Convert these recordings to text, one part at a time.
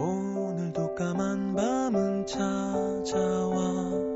오늘도 까만 밤은 찾아와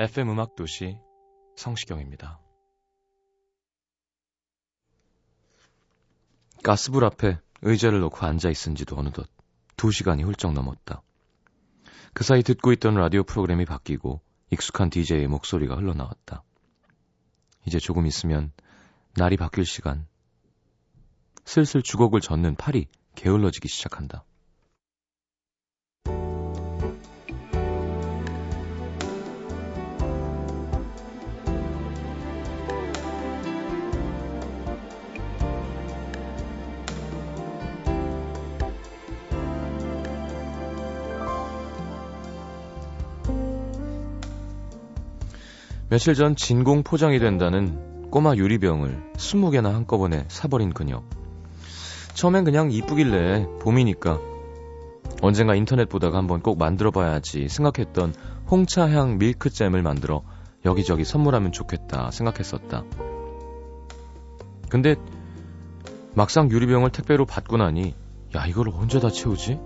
FM 음악 도시 성시경입니다. 가스불 앞에 의자를 놓고 앉아 있은 지도 어느덧 두 시간이 훌쩍 넘었다. 그 사이 듣고 있던 라디오 프로그램이 바뀌고 익숙한 DJ의 목소리가 흘러나왔다. 이제 조금 있으면 날이 바뀔 시간. 슬슬 주걱을 젓는 팔이 게을러지기 시작한다. 며칠 전 진공 포장이 된다는 꼬마 유리병을 20개나 한꺼번에 사버린 그녀. 처음엔 그냥 이쁘길래 봄이니까 언젠가 인터넷 보다가 한번 꼭 만들어 봐야지 생각했던 홍차향 밀크잼을 만들어 여기저기 선물하면 좋겠다 생각했었다. 근데 막상 유리병을 택배로 받고 나니 야 이걸 언제 다 채우지?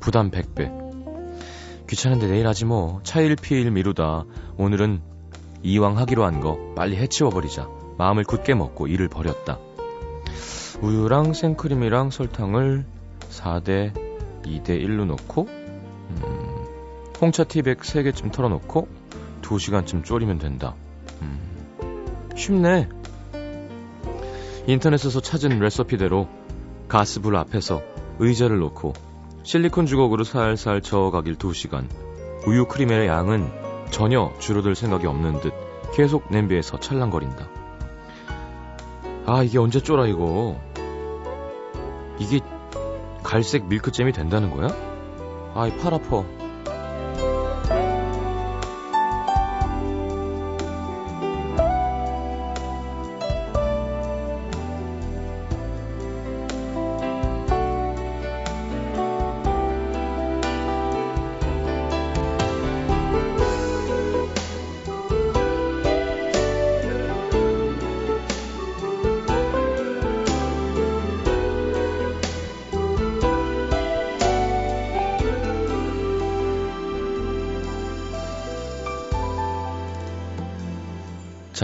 부담 100배. 귀찮은데 내일 하지 뭐. 차일피일 미루다. 오늘은 이왕 하기로 한 거 빨리 해치워버리자. 마음을 굳게 먹고 일을 벌였다. 우유랑 생크림이랑 설탕을 4대 2대 1로 넣고 음, 홍차 티백 3개쯤 털어놓고 2시간쯤 졸이면 된다. 음, 쉽네. 인터넷에서 찾은 레시피대로 가스불 앞에서 의자를 놓고 실리콘 주걱으로 살살 저어가길 2시간. 우유 크림의 양은 전혀 줄어들 생각이 없는 듯 계속 냄비에서 찰랑거린다. 아, 이게 언제 쫄아, 이거. 이게 갈색 밀크잼이 된다는 거야? 아이, 팔 아파.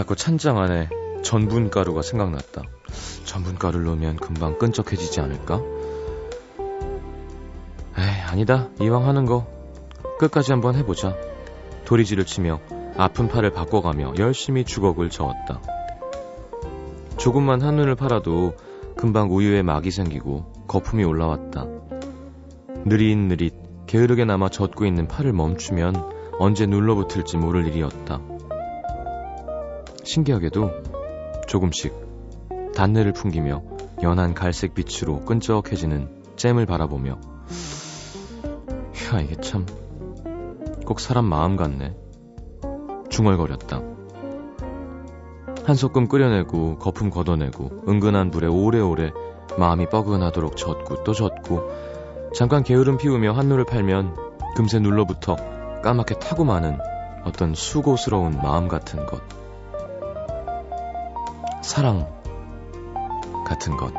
자꾸 찬장 안에 전분가루가 생각났다. 전분가루를 넣으면 금방 끈적해지지 않을까? 에이, 아니다. 이왕 하는 거 끝까지 한번 해보자. 도리지를 치며 아픈 팔을 바꿔가며 열심히 주걱을 저었다. 조금만 한눈을 팔아도 금방 우유에 막이 생기고 거품이 올라왔다. 느릿느릿 게으르게 남아 젖고 있는 팔을 멈추면 언제 눌러붙을지 모를 일이었다. 신기하게도 조금씩 단내를 풍기며 연한 갈색 빛으로 끈적해지는 잼을 바라보며. 야 이게 참 꼭 사람 마음 같네. 중얼거렸다. 한 소끔 끓여내고 거품 걷어내고 은근한 불에 오래오래 마음이 뻐근하도록 젓고 또 젓고 잠깐 게으름 피우며 한눈을 팔면 금세 눌러붙어 까맣게 타고 마는 어떤 수고스러운 마음 같은 것 사랑 같은 것.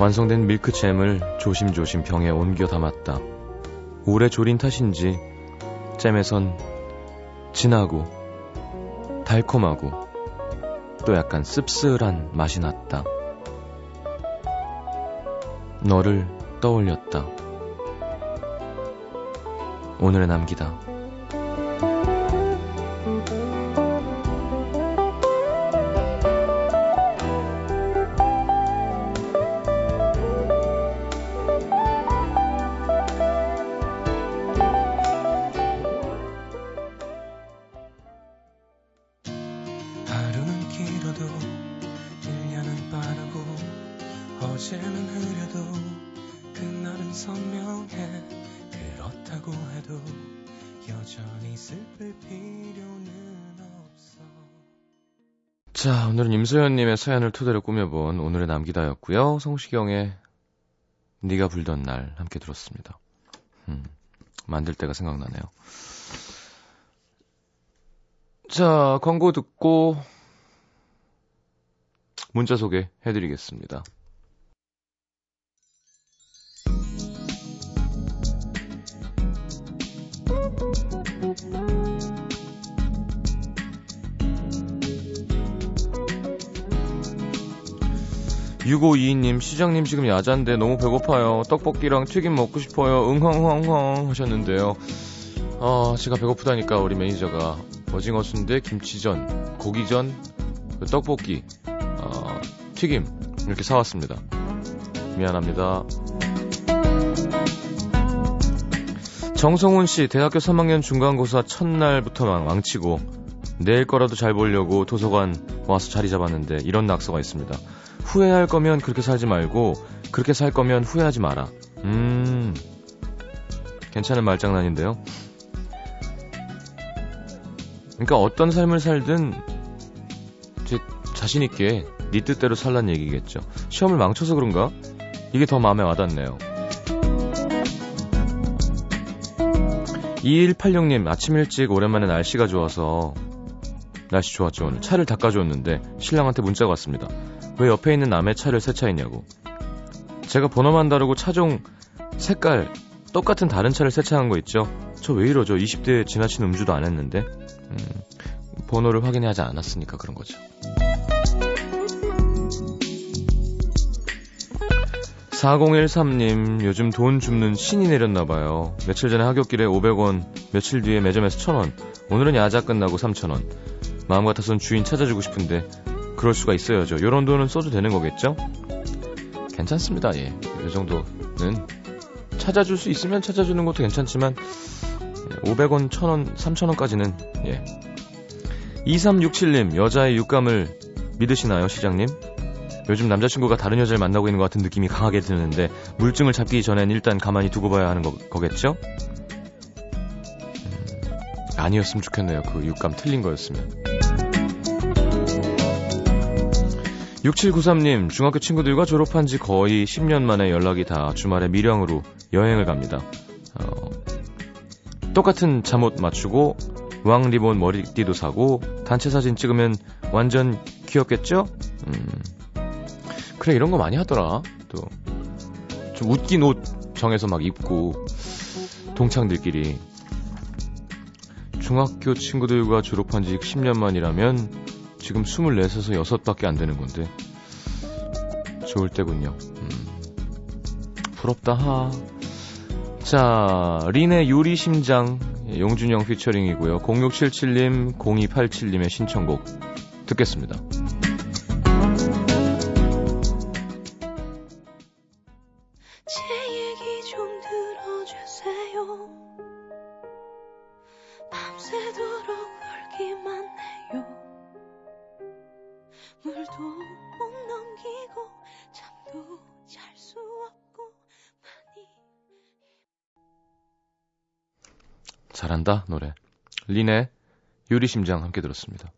완성된 밀크잼을 조심조심 병에 옮겨 담았다. 오래 졸인 탓인지 잼에선 진하고 달콤하고 또 약간 씁쓸한 맛이 났다. 너를 떠올렸다. 오늘의 남기다. 임소연님의 사연을 토대로 꾸며본 오늘의 남기다였고요. 성시경의 네가 불던 날 함께 들었습니다. 음, 만들 때가 생각나네요. 자, 광고 듣고 문자 소개해드리겠습니다. 유고이님 시장님 지금 야잔데 너무 배고파요. 떡볶이랑 튀김 먹고 싶어요. 응헝헝헝 하셨는데요. 어, 제가 배고프다니까 우리 매니저가 오징어 순대, 김치전, 고기전, 그 떡볶이, 어, 튀김 이렇게 사왔습니다. 미안합니다. 정성훈 씨 대학교 3학년 중간고사 첫날부터 망치고 내일 거라도 잘 보려고 도서관 와서 자리 잡았는데 이런 낙서가 있습니다. 후회할 거면 그렇게 살지 말고 그렇게 살 거면 후회하지 마라. 음. 괜찮은 말장난인데요. 그러니까 어떤 삶을 살든 제 자신 있게 네 뜻대로 살란 얘기겠죠. 시험을 망쳐서 그런가? 이게 더 마음에 와닿네요. 2186님 아침 일찍 오랜만에 날씨가 좋아서 날씨 좋았죠 오늘 차를 닦아줬는데 신랑한테 문자가 왔습니다. 왜 옆에 있는 남의 차를 세차했냐고. 제가 번호만 다르고 차종 색깔 똑같은 다른 차를 세차한 거 있죠? 저 왜 이러죠? 20대 지나친 음주도 안 했는데. 음, 번호를 확인하지 않았으니까 그런 거죠. 4013님, 요즘 돈 줍는 신이 내렸나봐요. 며칠 전에 하굣길에 500원, 며칠 뒤에 매점에서 1000원, 오늘은 야자 끝나고 3000원. 마음 같아선 주인 찾아주고 싶은데, 그럴 수가 있어야죠. 요런 돈은 써도 되는 거겠죠? 괜찮습니다, 예. 이 정도는 찾아줄 수 있으면 찾아주는 것도 괜찮지만, 500원, 1000원, 3000원까지는, 예. 2367님, 여자의 육감을 믿으시나요, 시장님? 요즘 남자친구가 다른 여자를 만나고 있는 것 같은 느낌이 강하게 드는데 물증을 잡기 전엔 일단 가만히 두고 봐야 하는 거, 겠죠 음, 아니었으면 좋겠네요. 그 육감 틀린 거였으면. 6793님, 중학교 친구들과 졸업한 지 거의 10년 만에 연락이 다 주말에 밀양으로 여행을 갑니다. 어, 똑같은 잠옷 맞추고 왕 리본 머리띠도 사고 단체 사진 찍으면 완전 귀엽겠죠? 음, 그래 이런 거 많이 하더라. 또 좀 웃긴 옷 정해서 막 입고 동창들끼리 중학교 친구들과 졸업한 지 10년 만이라면 지금 24에서 6밖에 안 되는 건데 좋을 때군요. 음, 부럽다 하. 자, 린의 유리심장 용준영 피처링이고요. 0677님, 0287님의 신청곡 듣겠습니다. 한다 노래. 린의 유리심장 함께 들었습니다.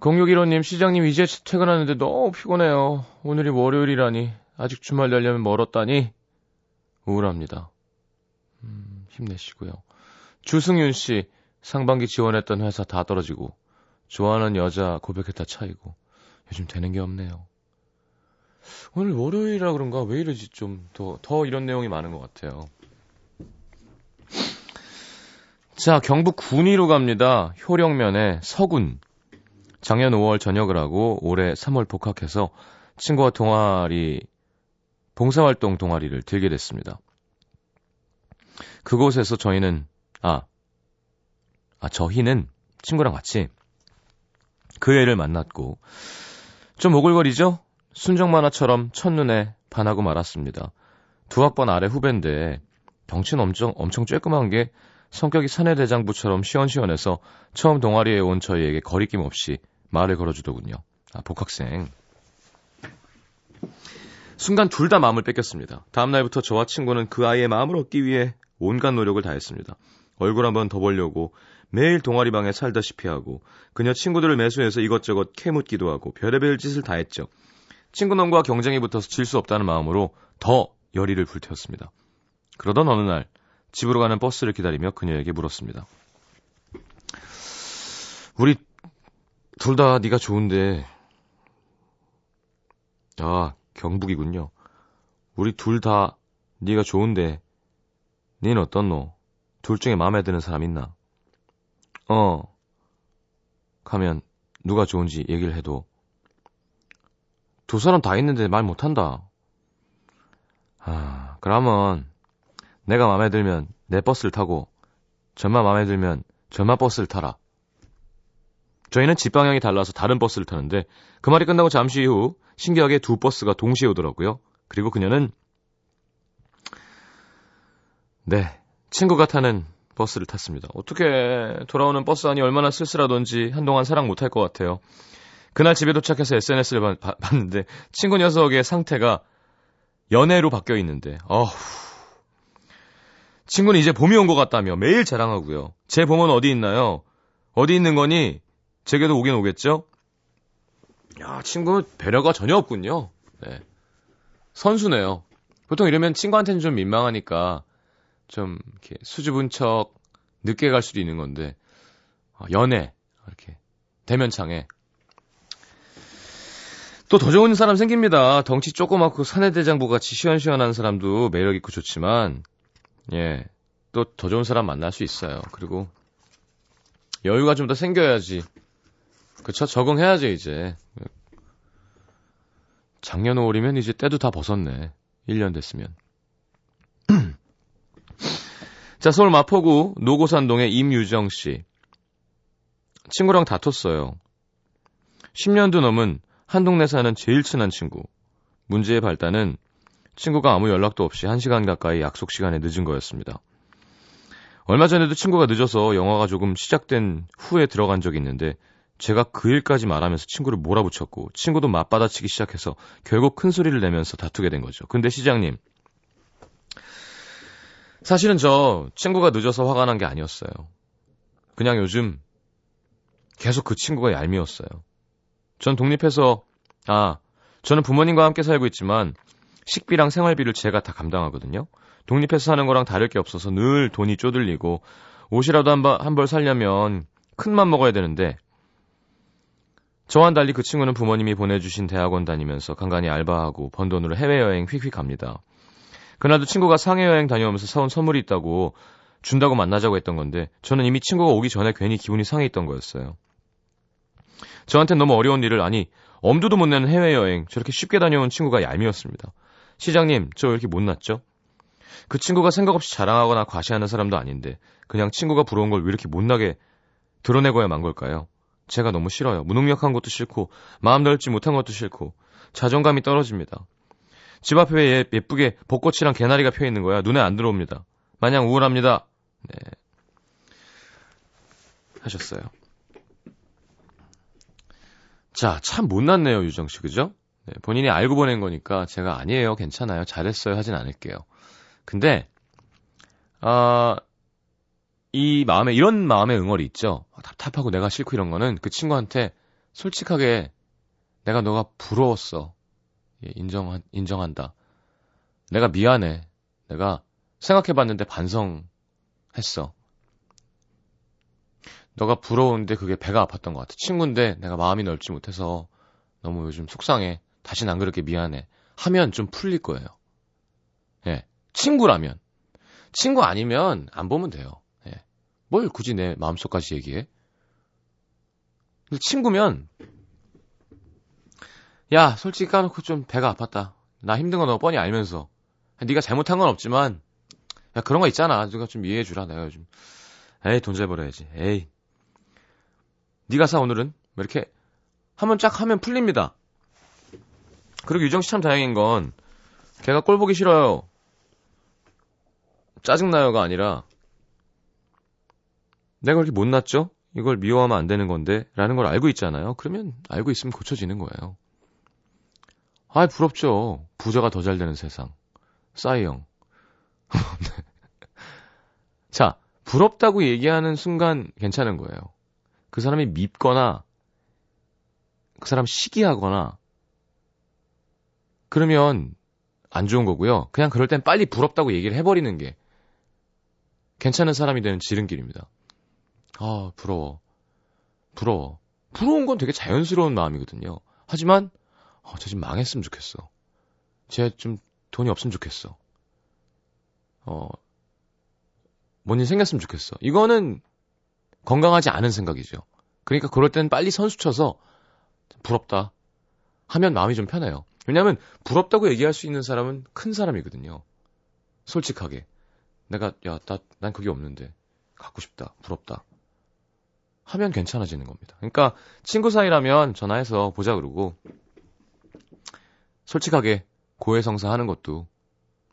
0615님 시장님 이제 퇴근하는데 너무 피곤해요. 오늘이 월요일이라니. 아직 주말 되려면 멀었다니. 우울합니다. 음, 힘내시고요. 주승윤 씨 상반기 지원했던 회사 다 떨어지고 좋아하는 여자 고백했다 차이고 요즘 되는 게 없네요. 오늘 월요일이라 그런가? 왜 이러지? 좀 더 더 이런 내용이 많은 것 같아요 자, 경북 군위로 갑니다. 효령면에 서군. 작년 5월 전역을 하고 올해 3월 복학해서 친구와 동아리, 봉사활동 동아리를 들게 됐습니다. 그곳에서 저희는, 아, 아, 저희는 친구랑 같이 그 애를 만났고, 좀 오글거리죠? 순정 만화처럼 첫눈에 반하고 말았습니다. 두 학번 아래 후배인데, 덩치는 엄청, 엄청 쬐끔한 게 성격이 사내대장부처럼 시원시원해서 처음 동아리에 온 저희에게 거리낌 없이 말을 걸어주더군요. 아, 복학생. 순간 둘 다 마음을 뺏겼습니다. 다음날부터 저와 친구는 그 아이의 마음을 얻기 위해 온갖 노력을 다했습니다. 얼굴 한번 더 보려고 매일 동아리방에 살다시피 하고 그녀 친구들을 매수해서 이것저것 캐묻기도 하고 별의별 짓을 다 했죠. 친구놈과 경쟁이 붙어서 질 수 없다는 마음으로 더 열의를 불태웠습니다. 그러던 어느 날 집으로 가는 버스를 기다리며 그녀에게 물었습니다. 우리 둘 다 네가 좋은데 아 경북이군요. 우리 둘 다 네가 좋은데 니는 어떻노? 둘 중에 마음에 드는 사람 있나? 어. 가면 누가 좋은지 얘기를 해도 두 사람 다 있는데 말 못한다. 아, 그러면 내가 마음에 들면 내 버스를 타고 전마 마음에 들면 전마 버스를 타라. 저희는 집 방향이 달라서 다른 버스를 타는데 그 말이 끝나고 잠시 후 신기하게 두 버스가 동시에 오더라고요. 그리고 그녀는 네, 친구가 타는 버스를 탔습니다. 어떻게 돌아오는 버스 안이 얼마나 쓸쓸하던지 한동안 사랑 못할 것 같아요. 그날 집에 도착해서 SNS를 봐, 봤는데 친구 녀석의 상태가 연애로 바뀌어 있는데 어후. 친구는 이제 봄이 온 것 같다며 매일 자랑하고요. 제 봄은 어디 있나요? 어디 있는 거니? 제게도 오긴 오겠죠? 야, 친구 배려가 전혀 없군요. 네. 선수네요. 보통 이러면 친구한테는 좀 민망하니까 좀 이렇게 수줍은 척 늦게 갈 수도 있는 건데 어, 연애 이렇게 대면창에 또 더 좋은 사람 생깁니다. 덩치 조그맣고 사내대장부 같이 시원시원한 사람도 매력 있고 좋지만 예. 또 더 좋은 사람 만날 수 있어요. 그리고 여유가 좀 더 생겨야지. 그쵸? 적응해야죠, 이제. 작년 5월이면 이제 때도 다 벗었네. 1년 됐으면. 자, 서울 마포구 노고산동의 임유정 씨. 친구랑 다퉜어요. 10년도 넘은 한 동네 사는 제일 친한 친구. 문제의 발단은 친구가 아무 연락도 없이 1시간 가까이 약속 시간에 늦은 거였습니다. 얼마 전에도 친구가 늦어서 영화가 조금 시작된 후에 들어간 적이 있는데 제가 그 일까지 말하면서 친구를 몰아붙였고 친구도 맞받아치기 시작해서 결국 큰 소리를 내면서 다투게 된 거죠. 근데 시장님 사실은 저 친구가 늦어서 화가 난 게 아니었어요. 그냥 요즘 계속 그 친구가 얄미웠어요. 전 독립해서, 아, 저는 부모님과 함께 살고 있지만 식비랑 생활비를 제가 다 감당하거든요. 독립해서 사는 거랑 다를 게 없어서 늘 돈이 쪼들리고 옷이라도 한벌 살려면 큰 맘 먹어야 되는데 저와는 달리 그 친구는 부모님이 보내주신 대학원 다니면서 간간히 알바하고 번 돈으로 해외여행 휙휙 갑니다. 그날도 친구가 상해 여행 다녀오면서 사온 선물이 있다고 준다고 만나자고 했던 건데 저는 이미 친구가 오기 전에 괜히 기분이 상해 있던 거였어요. 저한테 너무 어려운 일을 아니 엄두도 못 내는 해외여행 저렇게 쉽게 다녀온 친구가 얄미웠습니다. 시장님 저 왜 이렇게 못났죠? 그 친구가 생각 없이 자랑하거나 과시하는 사람도 아닌데 그냥 친구가 부러운 걸 왜 이렇게 못나게 드러내고야 만 걸까요? 제가 너무 싫어요. 무능력한 것도 싫고 마음 넓지 못한 것도 싫고 자존감이 떨어집니다. 집 앞에 예, 예쁘게 벚꽃이랑 개나리가 펴 있는 거야. 눈에 안 들어옵니다. 마냥 우울합니다. 네. 하셨어요. 자, 참 못났네요, 유정 씨, 그죠? 네, 본인이 알고 보낸 거니까 제가 아니에요, 괜찮아요, 잘했어요 하진 않을게요. 근데, 아, 이 마음에, 이런 마음의 응어리 있죠? 답답하고 내가 싫고 이런 거는 그 친구한테 솔직하게 내가 너가 부러웠어. 예, 인정, 인정한다. 내가 미안해. 내가 생각해봤는데 반성했어. 너가 부러운데 그게 배가 아팠던 것 같아. 친구인데 내가 마음이 넓지 못해서 너무 요즘 속상해. 다신 안 그렇게 미안해. 하면 좀 풀릴 거예요. 예. 친구라면. 친구 아니면 안 보면 돼요. 예. 뭘 굳이 내 마음속까지 얘기해? 친구면 야, 솔직히 까놓고 좀 배가 아팠다. 나 힘든 거 너무 뻔히 알면서. 네가 잘못한 건 없지만, 야, 그런 거 있잖아. 누가 좀 이해해 주라. 내가 요즘. 에이, 돈 잘 벌어야지. 에이. 네가 사, 오늘은? 뭐 이렇게 한번 쫙 하면 풀립니다. 그리고 유정 씨 참 다행인 건, 걔가 꼴 보기 싫어요. 짜증나요가 아니라, 내가 그렇게 못났죠? 이걸 미워하면 안 되는 건데 라는 걸 알고 있잖아요. 그러면 알고 있으면 고쳐지는 거예요. 아, 부럽죠. 부자가 더 잘 되는 세상. 싸이형. 네. 자, 부럽다고 얘기하는 순간 괜찮은 거예요. 그 사람이 밉거나 그 사람 시기하거나 그러면 안 좋은 거고요. 그냥 그럴 땐 빨리 부럽다고 얘기를 해버리는 게 괜찮은 사람이 되는 지름길입니다. 아, 부러워. 부러워. 부러운 건 되게 자연스러운 마음이거든요. 하지만, 어, 저집 망했으면 좋겠어. 쟤 좀 돈이 없으면 좋겠어. 어, 뭔 일 생겼으면 좋겠어. 이거는 건강하지 않은 생각이죠. 그러니까 그럴 땐 빨리 선수 쳐서 부럽다 하면 마음이 좀 편해요. 왜냐하면 부럽다고 얘기할 수 있는 사람은 큰 사람이거든요. 솔직하게 내가 야나난 그게 없는데 갖고 싶다 부럽다 하면 괜찮아지는 겁니다. 그러니까 친구 사이라면 전화해서 보자 그러고 솔직하게 고해성사 하는 것도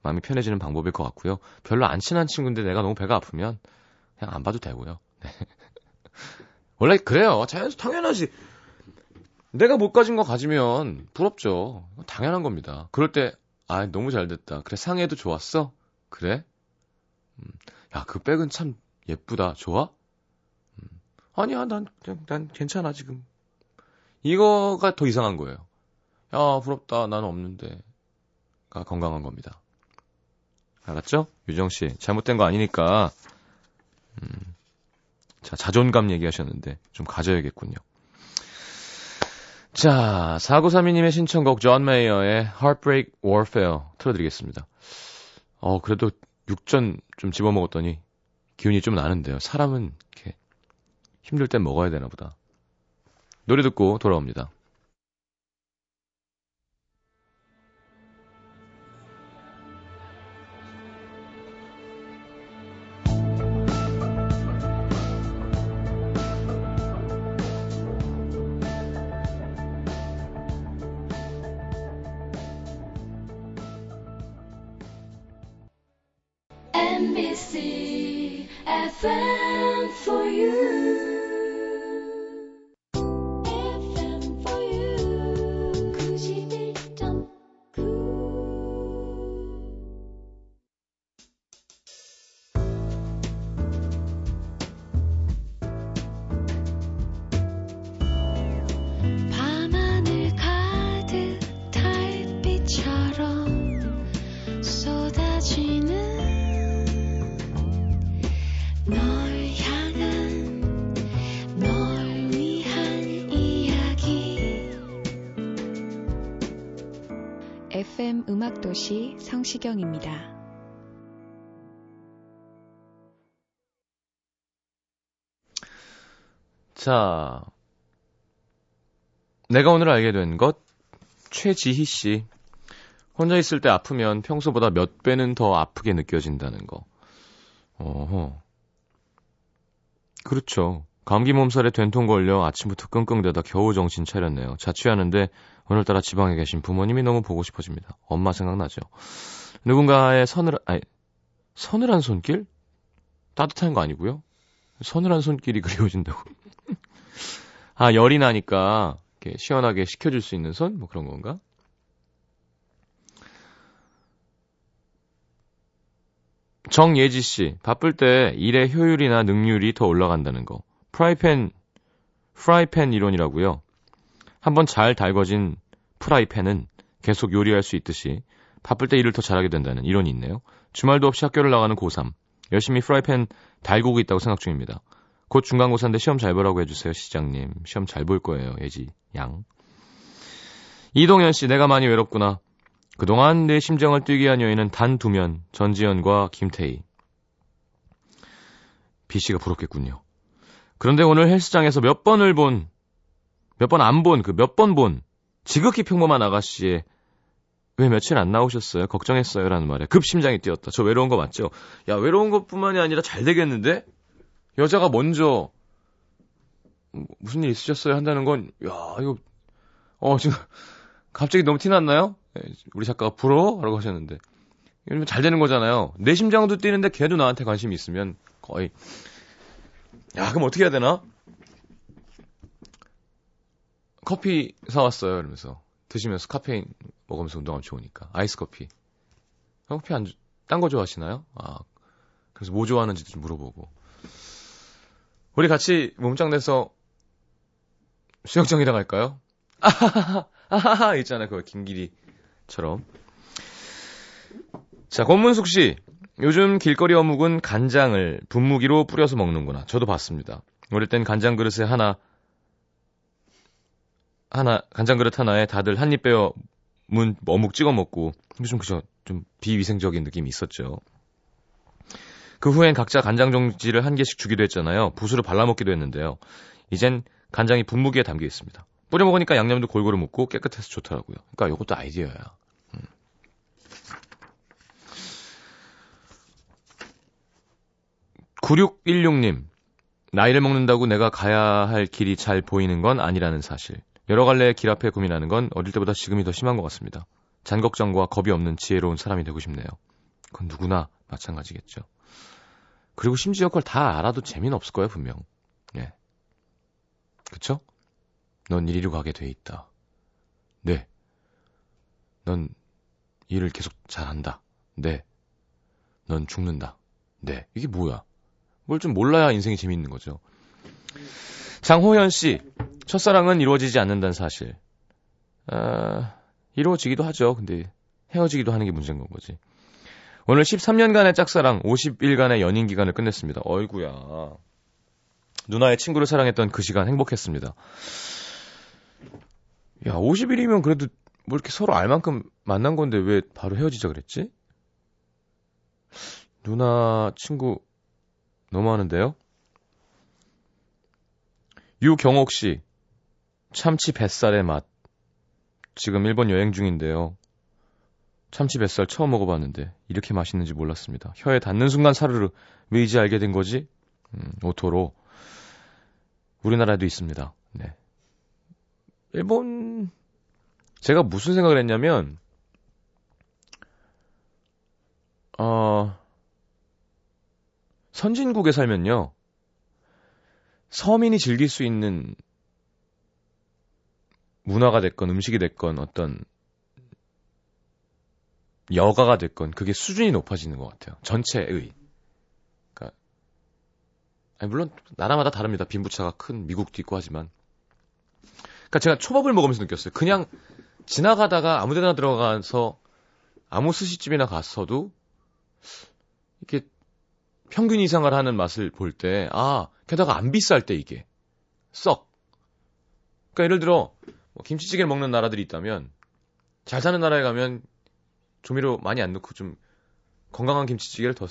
마음이 편해지는 방법일 것 같고요. 별로 안 친한 친구인데 내가 너무 배가 아프면 그냥 안 봐도 되고요. 네. 원래 그래요. 자연스 당연하지. 내가 못 가진 거 가지면 부럽죠. 당연한 겁니다. 그럴 때, 아, 너무 잘 됐다. 그래, 상해도 좋았어? 그래? 음, 야, 그 백은 참 예쁘다. 좋아? 음, 아니야, 난, 난 괜찮아, 지금. 이거가 더 이상한 거예요. 야, 부럽다. 나는 없는데. 가 건강한 겁니다. 알았죠? 유정 씨. 잘못된 거 아니니까. 음, 자, 자존감 얘기하셨는데, 좀 가져야겠군요. 자, 4932님의 신청곡 존 메이어의 Heartbreak Warfare 틀어드리겠습니다. 어, 그래도 육전 좀 집어먹었더니 기운이 좀 나는데요. 사람은 이렇게 힘들 땐 먹어야 되나 보다. 노래 듣고 돌아옵니다. FM for you. 음악도시 성시경입니다. 자, 내가 오늘 알게 된 것, 최지희 씨. 혼자 있을 때 아프면 평소보다 몇 배는 더 아프게 느껴진다는 거. 어허. 그렇죠. 감기 몸살에 된통 걸려 아침부터 끙끙대다 겨우 정신 차렸네요. 자취하는데 오늘따라 지방에 계신 부모님이 너무 보고 싶어집니다. 엄마 생각나죠. 누군가의 서늘, 아니, 서늘한 손길? 따뜻한 거 아니고요. 서늘한 손길이 그리워진다고. 아, 열이 나니까 이렇게 시원하게 식혀줄 수 있는 손? 뭐 그런 건가? 정예지 씨, 바쁠 때 일의 효율이나 능률이 더 올라간다는 거. 프라이팬, 프라이팬 이론이라고요. 한번 잘 달궈진 프라이팬은 계속 요리할 수 있듯이 바쁠 때 일을 더 잘하게 된다는 이론이 있네요. 주말도 없이 학교를 나가는 고3. 열심히 프라이팬 달구고 있다고 생각 중입니다. 곧 중간고사인데 시험 잘 보라고 해주세요, 시장님. 시험 잘 볼 거예요, 예지, 양. 이동현 씨, 내가 많이 외롭구나. 그동안 내 심장을 뛰게 한 여인은 단 두 명, 전지현과 김태희. B 씨가 부럽겠군요. 그런데 오늘 헬스장에서 몇 번을 본, 몇 번 안 본, 그 몇 번 본, 지극히 평범한 아가씨의 왜 며칠 안 나오셨어요? 걱정했어요. 라는 말에 급 심장이 뛰었다. 저 외로운 거 맞죠? 야, 외로운 것 뿐만이 아니라 잘 되겠는데? 여자가 먼저, 무슨 일 있으셨어요? 한다는 건, 야, 이거, 어, 지금, 갑자기 너무 티났나요? 예, 우리 작가가 부러워? 라고 하셨는데. 이러면 잘 되는 거잖아요. 내 심장도 뛰는데 걔도 나한테 관심이 있으면 거의 야, 그럼 어떻게 해야 되나? 커피 사왔어요. 이러면서. 드시면서 카페인 먹으면서 운동하면 좋으니까. 아이스 커피. 커피 안, 딴 거 좋아하시나요? 아, 그래서 뭐 좋아하는지도 좀 물어보고. 우리 같이 몸짱 내서 수영장이나 갈까요? 아하하하, 아하하, 있잖아요. 그거, 김기리처럼. 자, 권문숙 씨. 요즘 길거리 어묵은 간장을 분무기로 뿌려서 먹는구나. 저도 봤습니다. 어릴 땐 간장 그릇에 하나, 하나, 간장 그릇 하나에 다들 한 입 빼어 문, 어묵 찍어 먹고, 좀 그저, 좀 비위생적인 느낌이 있었죠. 그 후엔 각자 간장 종지를 한 개씩 주기도 했잖아요. 붓으로 발라먹기도 했는데요. 이젠 간장이 분무기에 담겨 있습니다. 뿌려 먹으니까 양념도 골고루 묻고 깨끗해서 좋더라고요. 그러니까 이것도 아이디어야. 9616님, 나이를 먹는다고 내가 가야 할 길이 잘 보이는 건 아니라는 사실. 여러 갈래의 길 앞에 고민하는 건 어릴 때보다 지금이 더 심한 것 같습니다. 잔걱정과 겁이 없는 지혜로운 사람이 되고 싶네요. 그건 누구나 마찬가지겠죠. 그리고 심지어 그걸 다 알아도 재미는 없을 거예요, 분명. 예. 그쵸? 넌 이리로 가게 돼 있다. 네. 넌 일을 계속 잘한다. 네. 넌 죽는다. 네. 이게 뭐야? 뭘좀 몰라야 인생이 재밌는 거죠. 장호연 씨, 첫사랑은 이루어지지 않는다는 사실. 아, 이루어지기도 하죠. 근데 헤어지기도 하는 게 문제인 건 거지. 오늘 13년간의 짝사랑, 50일간의 연인 기간을 끝냈습니다. 어이구야. 누나의 친구를 사랑했던 그 시간 행복했습니다. 야, 50일이면 그래도 뭐 이렇게 서로 알 만큼 만난 건데 왜 바로 헤어지자 그랬지? 누나 친구 너무 하는데요? 유경옥 씨, 참치 뱃살의 맛. 지금 일본 여행 중인데요. 참치 뱃살 처음 먹어봤는데 이렇게 맛있는지 몰랐습니다. 혀에 닿는 순간 사르르 왜 이제 알게 된 거지? 음, 大トロ 우리나라에도 있습니다. 네. 일본 제가 무슨 생각을 했냐면 어 선진국에 살면요 서민이 즐길 수 있는 문화가 됐건 음식이 됐건 어떤 여가가 됐건 그게 수준이 높아지는 것 같아요. 전체의. 그러니까 아니 물론 나라마다 다릅니다. 빈부차가 큰 미국도 있고 하지만. 그러니까 제가 초밥을 먹으면서 느꼈어요. 그냥 지나가다가 아무데나 들어가서 아무 스시집이나 갔어도 이렇게 평균 이상을 하는 맛을 볼 때, 아, 게다가 안 비쌀 때 이게. 썩. 그러니까 예를 들어, 뭐 김치찌개를 먹는 나라들이 있다면, 잘 사는 나라에 가면 조미료 많이 안 넣고 좀 건강한 김치찌개를 더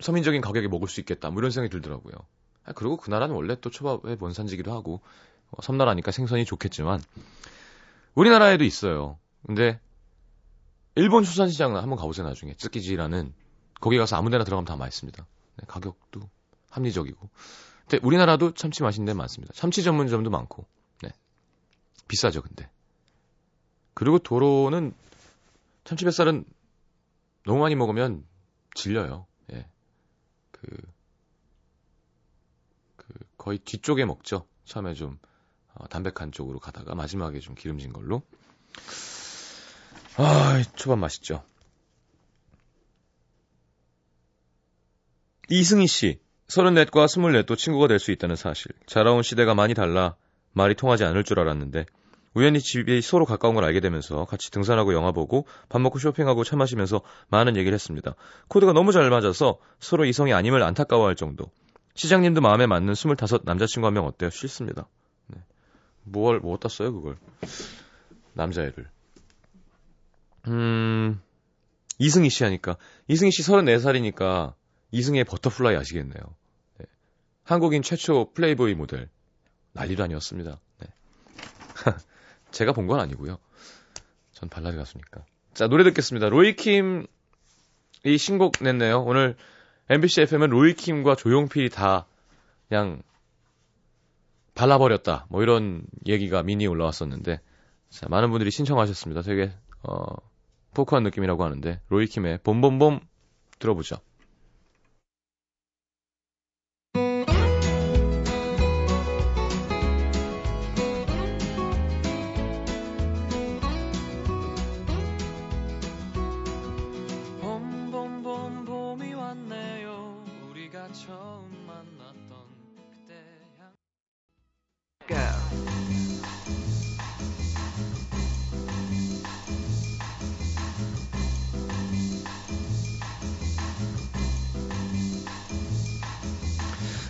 서민적인 가격에 먹을 수 있겠다. 뭐 이런 생각이 들더라고요. 아, 그리고 그 나라는 원래 또 초밥의 원산지기도 하고 어, 섬나라니까 생선이 좋겠지만 우리나라에도 있어요. 근데 일본 수산시장은 한번 가보세요 나중에 쯔키지라는 거기 가서 아무 데나 들어가면 다 맛있습니다. 네, 가격도 합리적이고. 근데 우리나라도 참치 맛있는 데 많습니다. 참치 전문점도 많고. 네. 비싸죠 근데. 그리고 도로는 참치 뱃살은 너무 많이 먹으면 질려요. 예. 그, 그 거의 뒤쪽에 먹죠. 처음에 좀 어, 담백한 쪽으로 가다가 마지막에 좀 기름진 걸로. 아, 초밥 맛있죠. 이승희 씨, 34과 24도 친구가 될 수 있다는 사실. 자라온 시대가 많이 달라 말이 통하지 않을 줄 알았는데 우연히 집이 서로 가까운 걸 알게 되면서 같이 등산하고 영화 보고 밥 먹고 쇼핑하고 차 마시면서 많은 얘기를 했습니다. 코드가 너무 잘 맞아서 서로 이성이 아님을 안타까워할 정도. 시장님도 마음에 맞는 25 남자친구 한 명 어때요? 싫습니다. 네. 뭘, 뭐 어디다 써요, 그걸? 남자애를. 음, 이승희 씨 하니까. 이승희 씨 34살이니까 이승희의 Butterfly 아시겠네요. 네. 한국인 최초 플레이보이 모델. 난리도 아니었습니다. 네. 제가 본 건 아니고요. 전 발라드 가수니까. 자, 노래 듣겠습니다. 로이킴 이 신곡 냈네요. 오늘 MBC FM은 로이킴과 조용필이 다 그냥 발라버렸다. 뭐 이런 얘기가 미니 올라왔었는데, 자, 많은 분들이 신청하셨습니다. 되게, 어, 포크한 느낌이라고 하는데, 로이킴의 봄봄봄 들어보죠.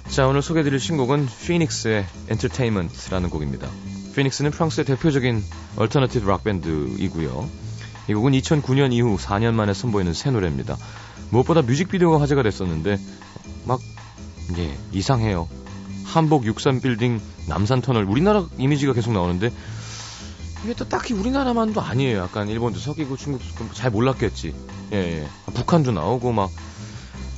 자, 오늘 소개해드릴 신곡은 피닉스의 Entertainment라는 곡입니다. 피닉스는 프랑스의 대표적인 alternative 락밴드이고요. 이 곡은 2009년 이후 4년 만에 선보이는 새 노래입니다. 무엇보다 뮤직비디오가 화제가 됐었는데 막 예, 이상해요. 한복 63빌딩 남산터널 우리나라 이미지가 계속 나오는데 이게 또 딱히 우리나라만도 아니에요. 약간 일본도 섞이고 중국도 잘 몰랐겠지. 예, 예. 북한도 나오고 막.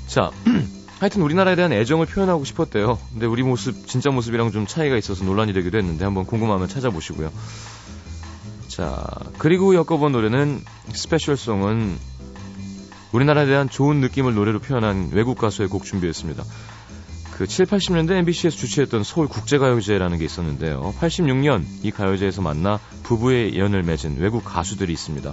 자, 하여튼 우리나라에 대한 애정을 표현하고 싶었대요. 근데 우리 모습, 진짜 모습이랑 좀 차이가 있어서 논란이 되기도 했는데 한번 궁금하면 찾아보시고요. 자, 그리고 엮어본 노래는 스페셜송은 우리나라에 대한 좋은 느낌을 노래로 표현한 외국 가수의 곡 준비했습니다. 그 7, 80년대 MBC에서 주최했던 서울 국제가요제라는 게 있었는데요. 86년 이 가요제에서 만나 부부의 연을 맺은 외국 가수들이 있습니다.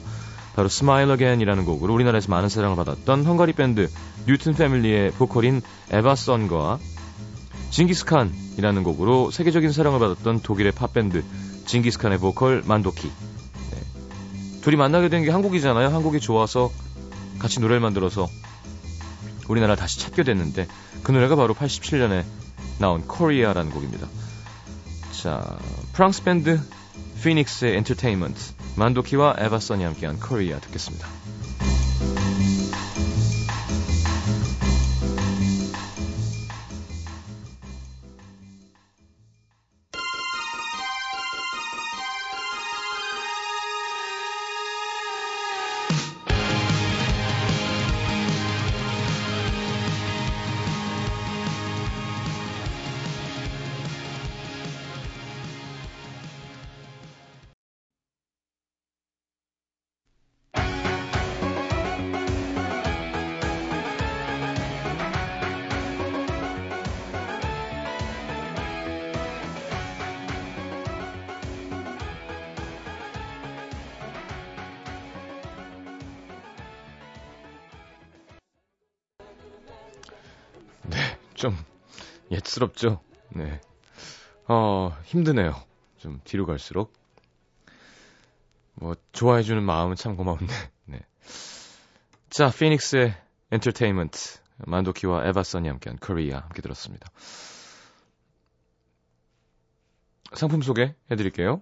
바로 Smile Again이라는 곡으로 우리나라에서 많은 사랑을 받았던 헝가리 밴드 뉴튼 패밀리의 보컬인 에바 선과 징기스칸이라는 곡으로 세계적인 사랑을 받았던 독일의 팝밴드 징기스칸의 보컬 만도키. 네. 둘이 만나게 된 게 한국이잖아요. 한국이 좋아서 같이 노래를 만들어서 우리나라 다시 찾게 됐는데 그 노래가 바로 87년에 나온 Korea라는 곡입니다. 자, 프랑스 밴드 피닉스의 엔터테인먼트 만도키와 에바선이 함께한 코리아 듣겠습니다. 옛스럽죠? 네. 어, 힘드네요. 좀 뒤로 갈수록. 뭐, 좋아해주는 마음은 참 고마운데, 네. 자, 피닉스의 엔터테인먼트. 만도키와 에바선이 함께한 코리아 함께 들었습니다. 상품 소개 해드릴게요.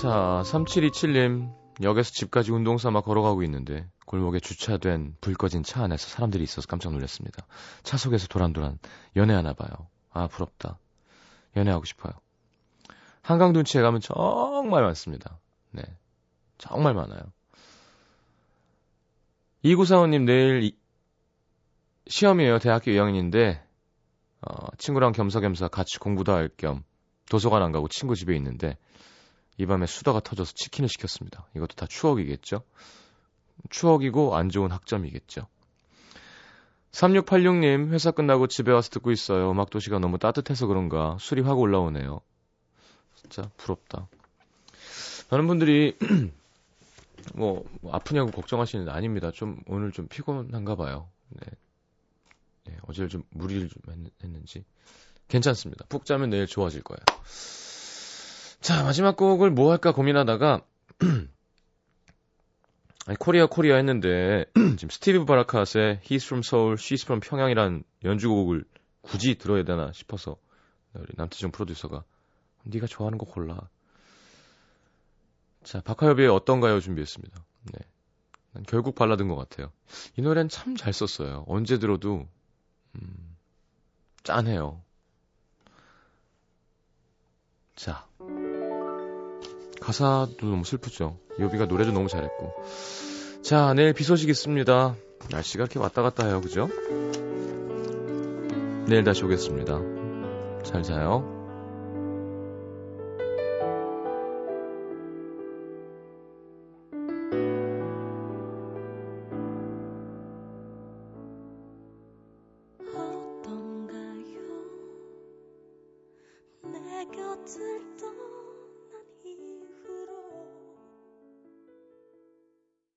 자, 3727님. 역에서 집까지 운동 삼아 걸어가고 있는데 골목에 주차된 불 꺼진 차 안에서 사람들이 있어서 깜짝 놀랐습니다. 차 속에서 도란도란 연애하나 봐요. 아, 부럽다. 연애하고 싶어요. 한강 둔치에 가면 정말 많습니다. 네. 정말 많아요. 2945님 내일 이, 시험이에요. 대학교 2학년인데 어, 친구랑 겸사겸사 같이 공부도 할 겸 도서관 안 가고 친구 집에 있는데 이 밤에 수다가 터져서 치킨을 시켰습니다. 이것도 다 추억이겠죠? 추억이고 안 좋은 학점이겠죠. 3686님, 회사 끝나고 집에 와서 듣고 있어요. 음악도시가 너무 따뜻해서 그런가 술이 확 올라오네요. 진짜 부럽다. 많은 분들이 뭐, 뭐 아프냐고 걱정하시는 데 아닙니다. 좀 오늘 좀 피곤한가 봐요. 네. 네 어제 좀 무리를 좀 했, 는지 괜찮습니다. 푹 자면 내일 좋아질 거예요. 자, 마지막 곡을 뭐 할까 고민하다가, 아니, Korea Korea 했는데, 지금 스티브 바라카스의 He's from Seoul, She's from 평양이란 연주곡을 굳이 들어야 되나 싶어서, 우리 남태정 프로듀서가, 네가 좋아하는 거 골라. 자, 박화요비의 어떤가요 준비했습니다. 네. 난 결국 발라든 것 같아요. 이 노래는 참 잘 썼어요. 언제 들어도, 음, 짠해요. 자. 가사도 너무 슬프죠. 요비가 노래도 너무 잘했고. 자, 내일 비 소식 있습니다. 날씨가 이렇게 왔다 갔다 해요. 그죠? 내일 다시 오겠습니다. 잘 자요.